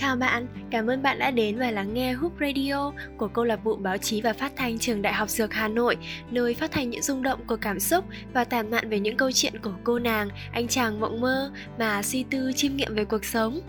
Chào bạn, cảm ơn bạn đã đến và lắng nghe Hoop Radio của câu lạc bộ báo chí và phát thanh trường Đại học Dược Hà Nội, nơi phát thanh những rung động của cảm xúc và tản mạn về những câu chuyện của cô nàng, anh chàng mộng mơ mà suy tư chiêm nghiệm về cuộc sống.